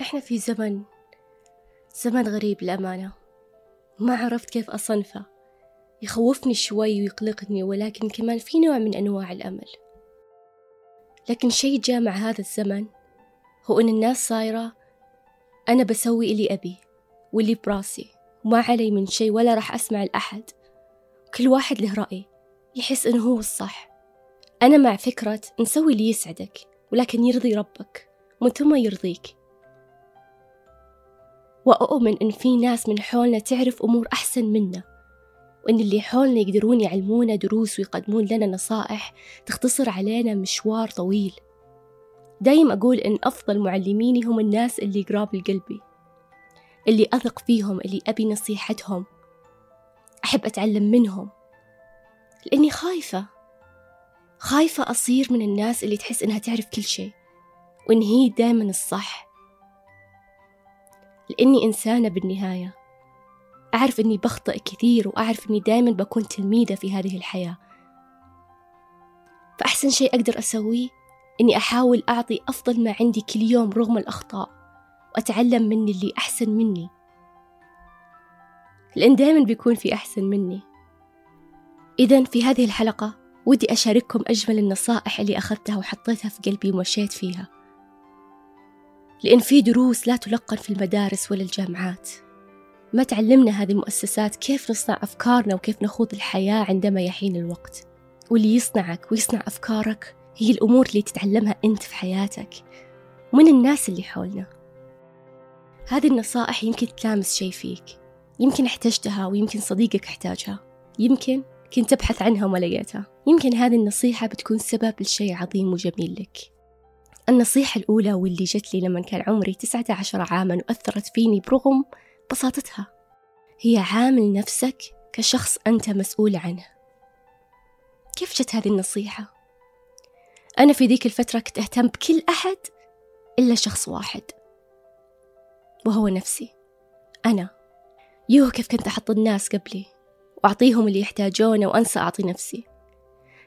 إحنا في زمن زمن غريب للأمانة. ما عرفت كيف أصنفه. يخوفني شوي ويقلقني ولكن كمان في نوع من أنواع الأمل. لكن شيء جاء مع هذا الزمن هو أن الناس صايرة أنا بسوي اللي أبي واللي براسي. وما علي من شيء ولا راح أسمع لأحد. كل واحد له رأي يحس إنه هو الصح. أنا مع فكرة نسوي اللي يسعدك ولكن يرضي ربك ومن ثم يرضيك. وأؤمن إن في ناس من حولنا تعرف أمور أحسن منا. وإن اللي حولنا يقدرون يعلمونا دروس ويقدمون لنا نصائح تختصر علينا مشوار طويل. دايم أقول إن أفضل معلميني هم الناس اللي قراب لقلبي. اللي أثق فيهم اللي أبي نصيحتهم. أحب أتعلم منهم. لأني خايفة. خايفة أصير من الناس اللي تحس إنها تعرف كل شيء. وإن هي دايما الصح. لأني إنسانة بالنهاية. أعرف إني بخطئ كثير وأعرف إني دايما بكون تلميذة في هذه الحياة. فأحسن شيء أقدر أسويه إني أحاول أعطي أفضل ما عندي كل يوم رغم الأخطاء وأتعلم من اللي أحسن مني. لأن دائما بيكون في أحسن مني. إذا في هذه الحلقة ودي أشارككم أجمل النصائح اللي أخذتها وحطيتها في قلبي ومشيت فيها. لأن في دروس لا تلقن في المدارس ولا الجامعات. ما تعلمنا هذه المؤسسات كيف نصنع أفكارنا وكيف نخوض الحياة عندما يحين الوقت. واللي يصنعك ويصنع أفكارك هي الأمور اللي تتعلمها أنت في حياتك ومن الناس اللي حولنا. هذه النصائح يمكن تلامس شيء فيك. يمكن احتجتها ويمكن صديقك احتاجها. يمكن كنت تبحث عنها وما لقيتها. يمكن هذه النصيحة بتكون سبب لشيء عظيم وجميل لك. النصيحة الأولى واللي جت لي لما كان عمري تسعة عشر عاما وأثرت فيني برغم بساطتها هي عامل نفسك كشخص أنت مسؤول عنه. كيف جت هذه النصيحة؟ أنا في ذيك الفترة كنت أهتم بكل أحد إلا شخص واحد وهو نفسي. أنا. يوه كيف كنت أحط الناس قبلي وأعطيهم اللي يحتاجونه وأنسى أعطي نفسي.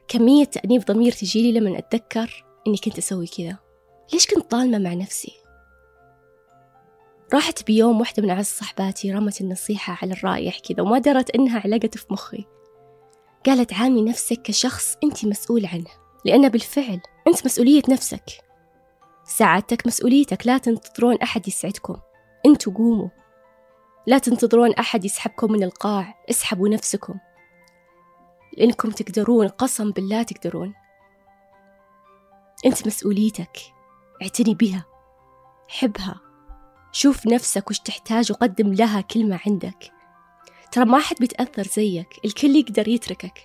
كمية تأنيب ضمير تجيلي لما أتذكر إني كنت أسوي كذا. ليش كنت ظالمة مع نفسي؟ راحت بيوم واحدة من أعز صحباتي رمت النصيحة على الرائح كذا وما درت إنها علقت في مخي. قالت عامي نفسك كشخص أنت مسؤول عنه لأن بالفعل أنت مسؤولية نفسك. سعادتك مسؤوليتك لا تنتظرون أحد يسعدكم. أنتوا قوموا. لا تنتظرون أحد يسحبكم من القاع اسحبوا نفسكم. لأنكم تقدرون قسم بالله تقدرون. أنت مسؤوليتك. اعتني بها. حبها. شوف نفسك وش تحتاج وقدم لها كل ما عندك. ترى ما حد بيتأثر زيك الكل يقدر يتركك.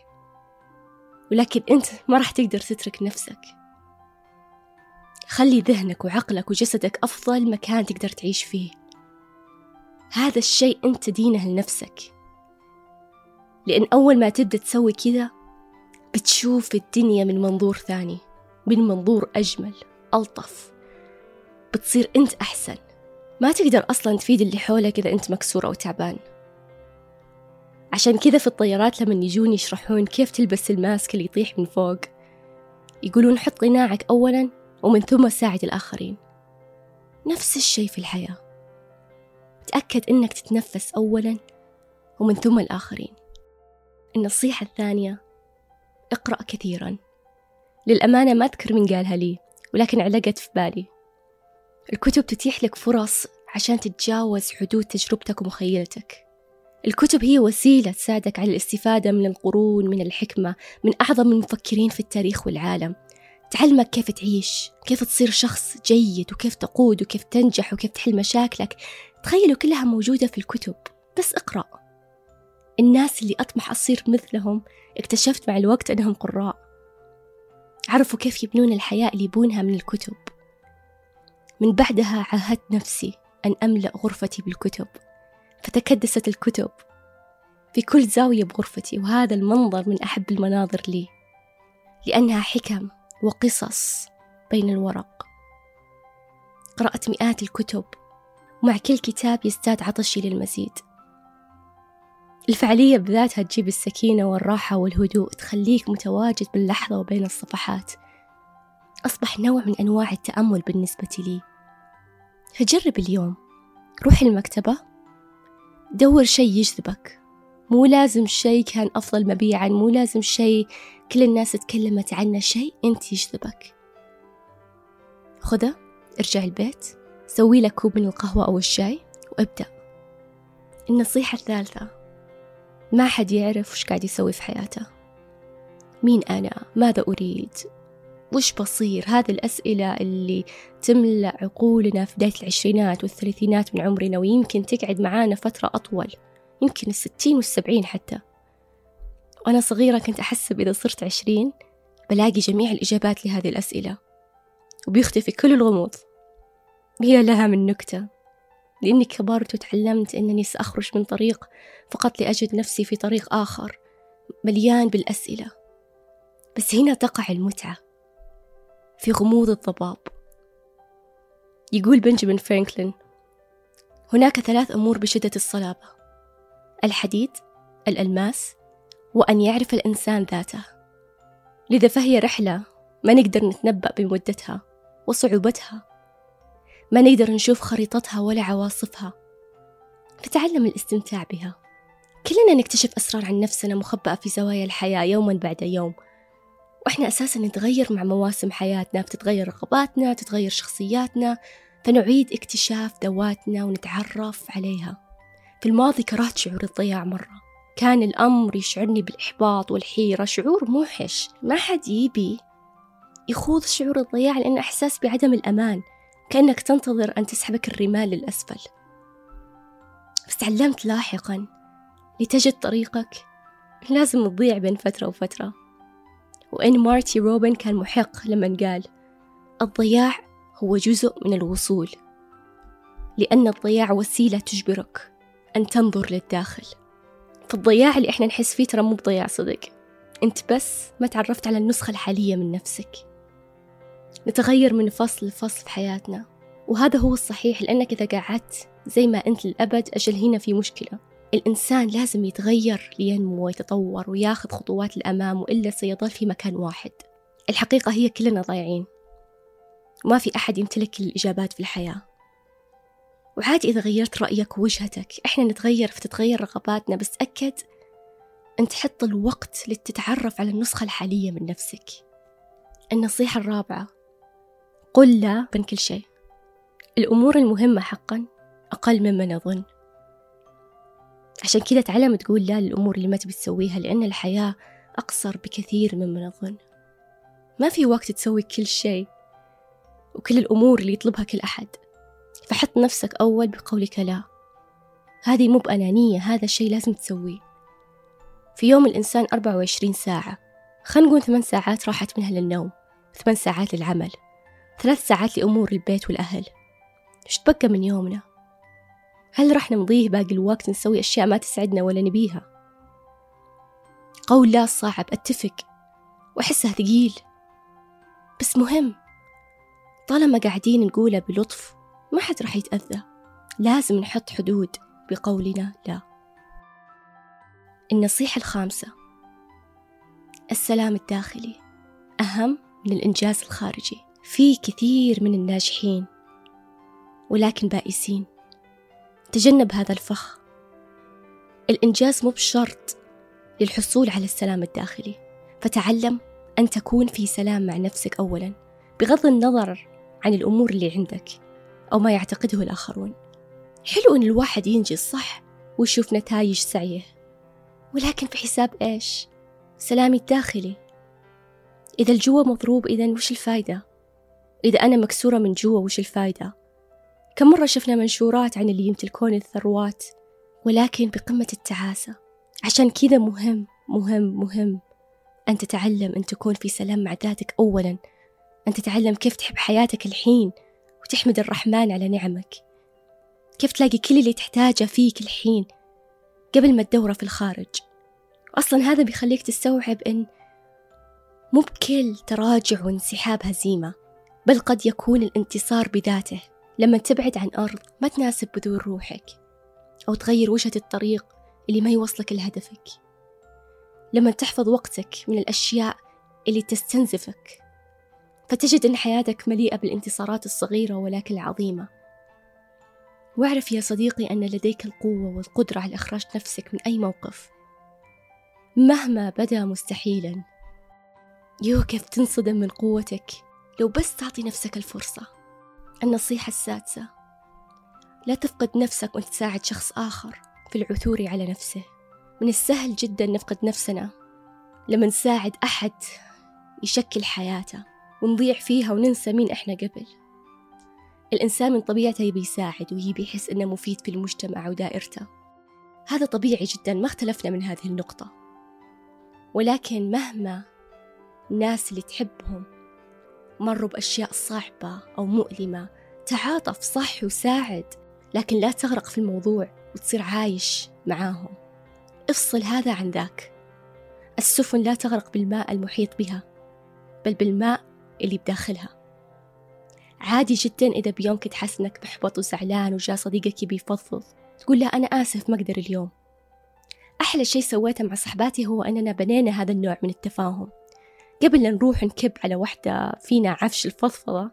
ولكن أنت ما راح تقدر تترك نفسك. خلي ذهنك وعقلك وجسدك أفضل مكان تقدر تعيش فيه. هذا الشيء أنت تدينه لنفسك. لأن أول ما تبدأ تسوي كذا بتشوف الدنيا من منظور ثاني من منظور أجمل. ألطف. بتصير أنت أحسن. ما تقدر أصلا تفيد اللي حولك إذا أنت مكسور أو تعبان. عشان كذا في الطيارات لما يجون يشرحون كيف تلبس الماسك اللي يطيح من فوق يقولون حط قناعك أولا ومن ثم ساعد الآخرين. نفس الشيء في الحياة. تأكد إنك تتنفس أولا ومن ثم الآخرين. النصيحة الثانية اقرأ كثيرا. للأمانة ما أذكر من قالها لي. ولكن علقت في بالي. الكتب تتيح لك فرص عشان تتجاوز حدود تجربتك ومخيلتك. الكتب هي وسيلة تساعدك على الاستفادة من القرون من الحكمة من أعظم المفكرين في التاريخ والعالم. تعلمك كيف تعيش كيف تصير شخص جيد وكيف تقود وكيف تنجح وكيف تحل مشاكلك. تخيلوا كلها موجودة في الكتب بس اقرأ. الناس اللي أطمح أصير مثلهم اكتشفت مع الوقت أنهم قراء. عرفوا كيف يبنون الحياة اللي يبونها من الكتب. من بعدها عاهدت نفسي أن أملأ غرفتي بالكتب. فتكدست الكتب. في كل زاوية بغرفتي وهذا المنظر من أحب المناظر لي. لأنها حكم وقصص بين الورق. قرأت مئات الكتب. ومع كل كتاب يزداد عطشي للمزيد. الفعالية بذاتها تجيب السكينة والراحة والهدوء تخليك متواجد باللحظة وبين الصفحات. أصبح نوع من أنواع التأمل بالنسبة لي. فجرب اليوم. روح المكتبة. دور شيء يجذبك. مو لازم شيء كان أفضل مبيعا مو لازم شيء كل الناس تكلمت عنه شيء أنت يجذبك. خذه. ارجع البيت. سوي لك كوب من القهوة أو الشاي. وابدأ. النصيحة الثالثة. ما حد يعرف وش قاعد يسوي في حياته. مين أنا؟ ماذا أريد؟ وش بصير؟ هذه الأسئلة اللي تملأ عقولنا في بداية العشرينات والثلاثينات من عمرنا ويمكن تقعد معانا فترة أطول يمكن الستين والسبعين حتى. وأنا صغيرة كنت أحسب إذا صرت عشرين بلاقي جميع الإجابات لهذه الأسئلة وبيختفي كل الغموض. هي لها من نكتة. لأني كبرت وتعلمت أنني سأخرج من طريق فقط لأجد نفسي في طريق آخر مليان بالأسئلة. بس هنا تقع المتعة في غموض الضباب. يقول بنجامين فرانكلين هناك ثلاث أمور بشدة الصلابة الحديد الألماس وأن يعرف الإنسان ذاته. لذا فهي رحلة ما نقدر نتنبأ بمدتها وصعوبتها ما نقدر نشوف خريطتها ولا عواصفها. فتعلم الاستمتاع بها. كلنا نكتشف أسرار عن نفسنا مخبأة في زوايا الحياة يوما بعد يوم. وإحنا أساسا نتغير مع مواسم حياتنا بتتغير رغباتنا تتغير شخصياتنا فنعيد اكتشاف ذواتنا ونتعرف عليها. في الماضي كرهت شعور الضياع مرة. كان الأمر يشعرني بالإحباط والحيرة شعور موحش. ما حد يبي يخوض شعور الضياع لأنه إحساس بعدم الأمان. كأنك تنتظر أن تسحبك الرمال للأسفل. بس تعلمت لاحقا لتجد طريقك لازم تضيع بين فترة وفترة. وإن مارتي روبن كان محق لما قال الضياع هو جزء من الوصول لأن الضياع وسيلة تجبرك أن تنظر للداخل. فالضياع اللي إحنا نحس فيه ترى مو بضياع صدق. أنت بس ما تعرفت على النسخة الحالية من نفسك. نتغير من فصل لفصل في حياتنا. وهذا هو الصحيح لأنك إذا قعدت زي ما أنت للأبد أجل هنا في مشكلة. الإنسان لازم يتغير لينمو ويتطور وياخذ خطوات الأمام وإلا سيظل في مكان واحد. الحقيقة هي كلنا ضايعين. وما في أحد يمتلك الإجابات في الحياة. وعادي إذا غيرت رأيك ووجهتك إحنا نتغير فتتغير رغباتنا بس أكد أن تحط الوقت لتتعرف على النسخة الحالية من نفسك. النصيحة الرابعة قل لا عن كل شيء. الأمور المهمة حقا أقل مما نظن. عشان كذا تعلم تقول لا للأمور اللي ما تبي تسويها لأن الحياة أقصر بكثير مما نظن. ما في وقت تسوي كل شيء وكل الأمور اللي يطلبها كل أحد. فحط نفسك أول بقولك لا. هذه مو بأنانية هذا الشيء لازم تسويه. في يوم الإنسان 24 ساعة خلينا نقول ثمان ساعات راحت منها للنوم ثمان ساعات للعمل. ثلاث ساعات لأمور البيت والأهل. إيش تبقى من يومنا؟ هل راح نمضيه باقي الوقت نسوي أشياء ما تسعدنا ولا نبيها؟ قول لا صعب أتفق. وأحسه ثقيل. بس مهم. طالما قاعدين نقوله بلطف ما حد راح يتأذى. لازم نحط حدود بقولنا لا. النصيحة الخامسة. السلام الداخلي. أهم من الإنجاز الخارجي. في كثير من الناجحين ولكن بائسين. تجنب هذا الفخ. الإنجاز مو بشرط للحصول على السلام الداخلي. فتعلم أن تكون في سلام مع نفسك أولا بغض النظر عن الأمور اللي عندك أو ما يعتقده الآخرون. حلو أن الواحد ينجز صح ويشوف نتائج سعيه. ولكن في حساب إيش؟ سلامي الداخلي. إذا الجوا مضروب إذا وش الفايدة؟ إذا أنا مكسورة من جوا وش الفايدة؟ كم مرة شفنا منشورات عن اللي يمتلكون الثروات ولكن بقمة التعاسة. عشان كذا مهم مهم مهم أن تتعلم أن تكون في سلام مع ذاتك أولا. أن تتعلم كيف تحب حياتك الحين وتحمد الرحمن على نعمك. كيف تلاقي كل اللي تحتاجه فيك الحين قبل ما تدوره في الخارج. أصلا هذا بيخليك تستوعب أن مو بكل تراجع وانسحاب هزيمة. بل قد يكون الانتصار بذاته. لما تبعد عن أرض ما تناسب بذور روحك. أو تغير وجهة الطريق اللي ما يوصلك لهدفك. لما تحفظ وقتك من الأشياء اللي تستنزفك. فتجد أن حياتك مليئة بالانتصارات الصغيرة ولكن العظيمة. واعرف يا صديقي أن لديك القوة والقدرة على إخراج نفسك من أي موقف. مهما بدا مستحيلا. يو كيف تنصدم من قوتك. لو بس تعطي نفسك الفرصة. النصيحة السادسة. لا تفقد نفسك وانت تساعد شخص آخر في العثور على نفسه. من السهل جدا نفقد نفسنا لما نساعد أحد يشكل حياته ونضيع فيها وننسى مين إحنا قبل. الإنسان من طبيعته يبي يساعد ويبي يحس إنه مفيد في المجتمع ودائرته. هذا طبيعي جدا ما اختلفنا من هذه النقطة. ولكن مهما الناس اللي تحبهم مروا بأشياء صعبة أو مؤلمة. تعاطف صح وساعد لكن لا تغرق في الموضوع وتصير عايش معاهم. افصل هذا عن ذاك. السفن لا تغرق بالماء المحيط بها بل بالماء اللي بداخلها. عادي جدا إذا بيوم كنت حاسس إنك محبط وزعلان وجاء صديقك يبي يفضفض تقول له أنا آسف ما أقدر اليوم. أحلى شيء سويته مع صحباتي هو أننا بنينا هذا النوع من التفاهم. قبل لا نروح نكب على وحدة فينا عفش الفضفضة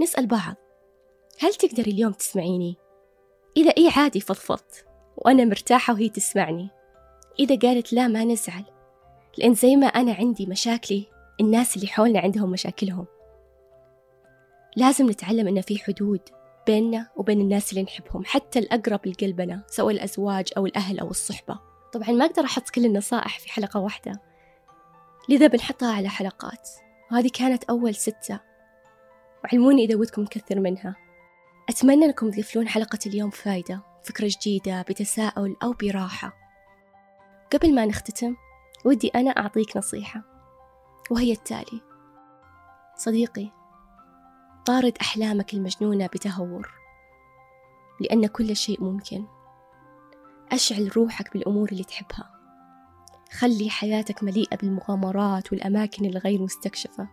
نسأل بعض هل تقدري اليوم تسمعيني؟ إذا إيه عادي فضفضت وأنا مرتاحة وهي تسمعني. إذا قالت لا ما نزعل لأن زي ما أنا عندي مشاكلي الناس اللي حولنا عندهم مشاكلهم. لازم نتعلم إن في حدود بيننا وبين الناس اللي نحبهم حتى الأقرب لقلبنا سواء الأزواج أو الأهل أو الصحبة. طبعا ما أقدر أحط كل النصائح في حلقة واحدة. لذا بنحطها على حلقات. وهذه كانت أول ستة. وعلموني إذا ودكم نكثر منها. أتمنى أنكم تقفلون حلقة اليوم بفايدة فكرة جديدة بتساؤل أو براحة. قبل ما نختتم ودي أنا أعطيك نصيحة. وهي التالي. صديقي طارد أحلامك المجنونة بتهور لأن كل شيء ممكن. أشعل روحك بالأمور اللي تحبها. خلي حياتك مليئة بالمغامرات والأماكن الغير مستكشفة.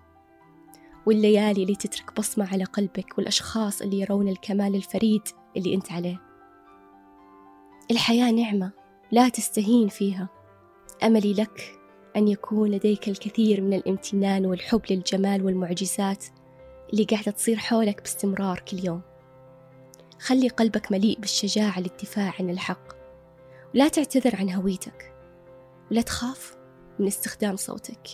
والليالي اللي تترك بصمة على قلبك والأشخاص اللي يرون الكمال الفريد اللي أنت عليه. الحياة نعمة لا تستهين فيها. أملي لك أن يكون لديك الكثير من الامتنان والحب للجمال والمعجزات اللي قاعدة تصير حولك باستمرار كل يوم. خلي قلبك مليء بالشجاعة للدفاع عن الحق. ولا تعتذر عن هويتك. ولا تخاف من استخدام صوتك.